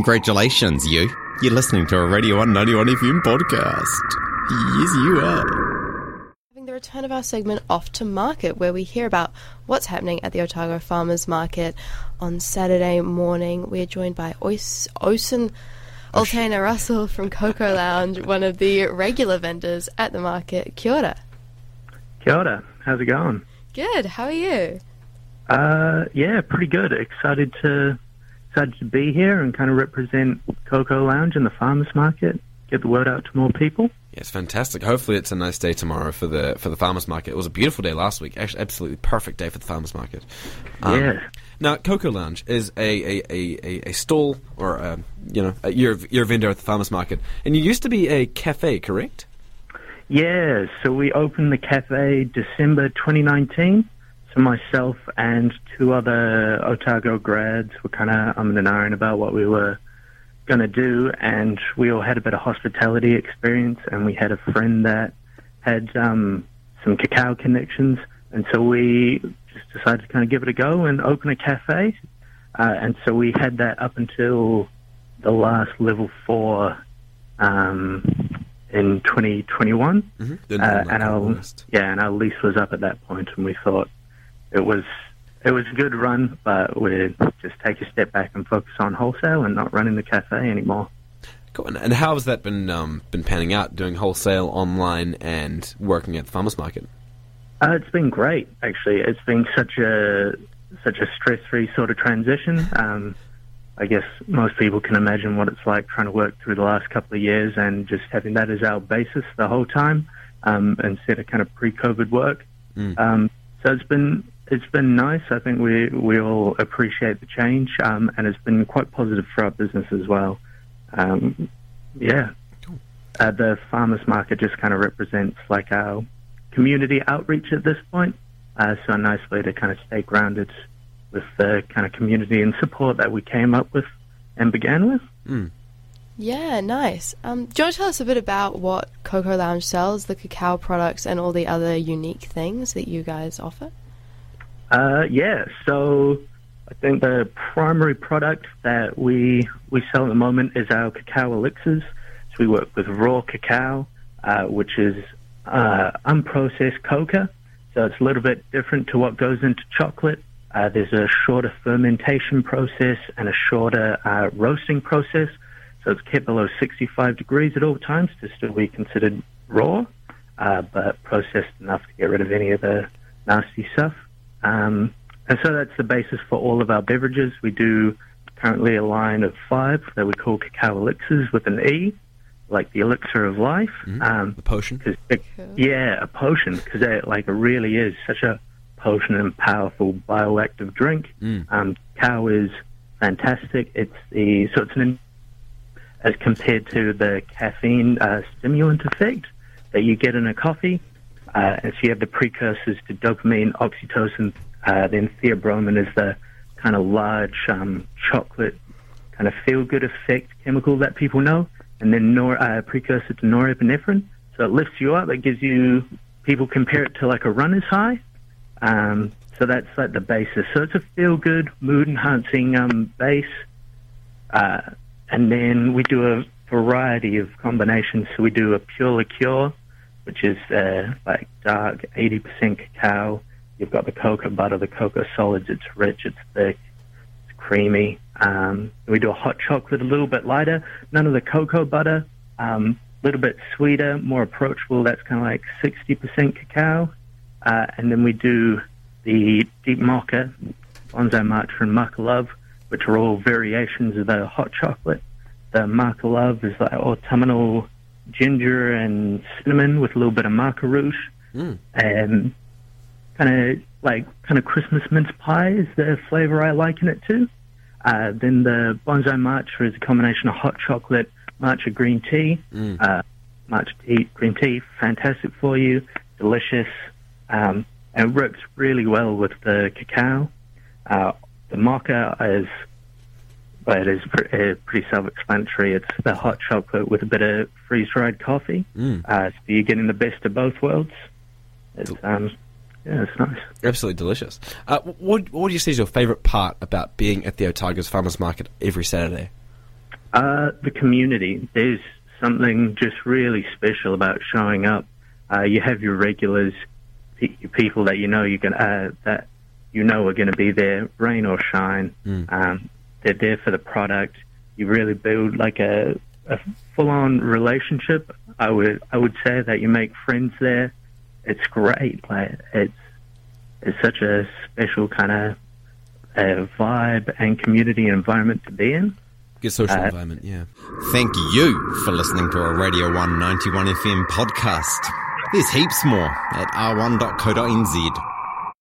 Congratulations, you. You're listening to a Radio 191 FM podcast. Yes, you are. Having the return of our segment Off to Market, where we hear about what's happening at the Otago Farmers Market on Saturday morning. We are joined by Ois- Osen Altana Russell from Coko Lounge, one of the regular vendors at the market. Kia ora. Kia ora. How's it going? Good. How are you? Uh, yeah, pretty good. Excited to excited to be here and kind of represent Coko Lounge and the farmers market. Get the word out to more people. It's fantastic. Hopefully, it's a nice day tomorrow for the for the farmers market. It was a beautiful day last week. Actually, absolutely perfect day for the farmers market. Um, yeah. Now, Coko Lounge is a a, a, a, a stall or a, you know a, you're you're a vendor at the farmers market, and you used to be a cafe, correct? Yeah. So we opened the cafe December 2019. So myself and two other Otago grads were kind of umming and ahhing about what we were going to do, and we all had a bit of hospitality experience, and we had a friend that had um, some cacao connections, and so we just decided to kind of give it a go and open a cafe, uh, and so we had that up until the last level four um, in 2021, Mm-hmm. uh, and our yeah, and our lease was up at that point, and we thought it was it was a good run, but we'd just take a step back and focus on wholesale and not running the cafe anymore. Cool. And, and how has that been um, been panning out, doing wholesale online and working at the farmers market? Uh, it's been great, actually. It's been such a such a stress free sort of transition. Um, I guess most people can imagine what it's like trying to work through the last couple of years and just having that as our basis the whole time um, instead of kind of pre COVID work. Mm. Um, so it's been it's been nice. I think we we all appreciate the change, um, and it's been quite positive for our business as well. Um, yeah, uh, the farmers market just kind of represents like our community outreach at this point. Uh, so a nice way to kind of stay grounded with the kind of community and support that we came up with and began with. Mm. Yeah, nice. Um, do you want to tell us a bit about what Coko Lounge sells, the cacao products, and all the other unique things that you guys offer? Uh, yeah, so I think the primary product that we we sell at the moment is our cacao elixirs. So we work with raw cacao, uh, which is uh, unprocessed coca. So it's a little bit different to what goes into chocolate. Uh, there's a shorter fermentation process and a shorter uh, roasting process. So it's kept below 65 degrees at all times to still be considered raw, uh, but processed enough to get rid of any of the nasty stuff. Um, and so that's the basis for all of our beverages. We do currently a line of five that we call cacao elixirs with an E, like the elixir of life. Um, The potion. 'cause it- Cool. yeah, a potion, because it like it really is such a potent and powerful bioactive drink. Mm. Um, cacao is fantastic. It's the so it's an as compared to the caffeine uh, stimulant effect that you get in a coffee. Uh, so you have the precursors to dopamine, oxytocin, uh, then theobromine is the kind of large um, chocolate kind of feel-good effect chemical that people know, and then nor, uh, precursor to norepinephrine. So it lifts you up. It gives you. People compare it to like a runner's high. Um, so that's like the basis. So it's a feel-good, mood-enhancing um, base. Uh, and then we do a variety of combinations. So we do a pure liqueur, which is uh, like dark, 80% cacao. You've got the cocoa butter, the cocoa solids. It's rich, it's thick, it's creamy. Um, we do a hot chocolate, a little bit lighter. None of the cocoa butter. Um, a little bit sweeter, more approachable. That's kind of like 60% cacao. Uh, and then we do the deep mocha, bonsai matcha, and maca love, which are all variations of the hot chocolate. The maca love is like autumnal ginger and cinnamon with a little bit of maca rouge, Mm. and kind of like kind of Christmas mince pie is the flavor I like in it too. Uh, then the bonsai matcha is a combination of hot chocolate, matcha green tea, Mm. uh, matcha tea, green tea, fantastic for you, delicious, um, and it works really well with the cacao. Uh, the mocha is, well, it is pre- uh, pretty self-explanatory. It's the hot chocolate with a bit of freeze-dried coffee. Mm. Uh, so you're getting the best of both worlds. It's, um, yeah, it's nice. Absolutely delicious. Uh, what, what would you say is your favourite part about being at the Otago's Farmers Market every Saturday? Uh, the community. There's something just really special about showing up. Uh, you have your regulars, pe- people that you know you can uh, that you know are going to be there, rain or shine. Um, they're there for the product. You really build like a, a full-on relationship. I would I would say that you make friends there. It's great. Like it's it's such a special kind of uh, vibe and community environment to be in. Good social Uh, environment, yeah. Thank you for listening to a Radio 191 FM podcast. There's heaps more at r1.co.nz.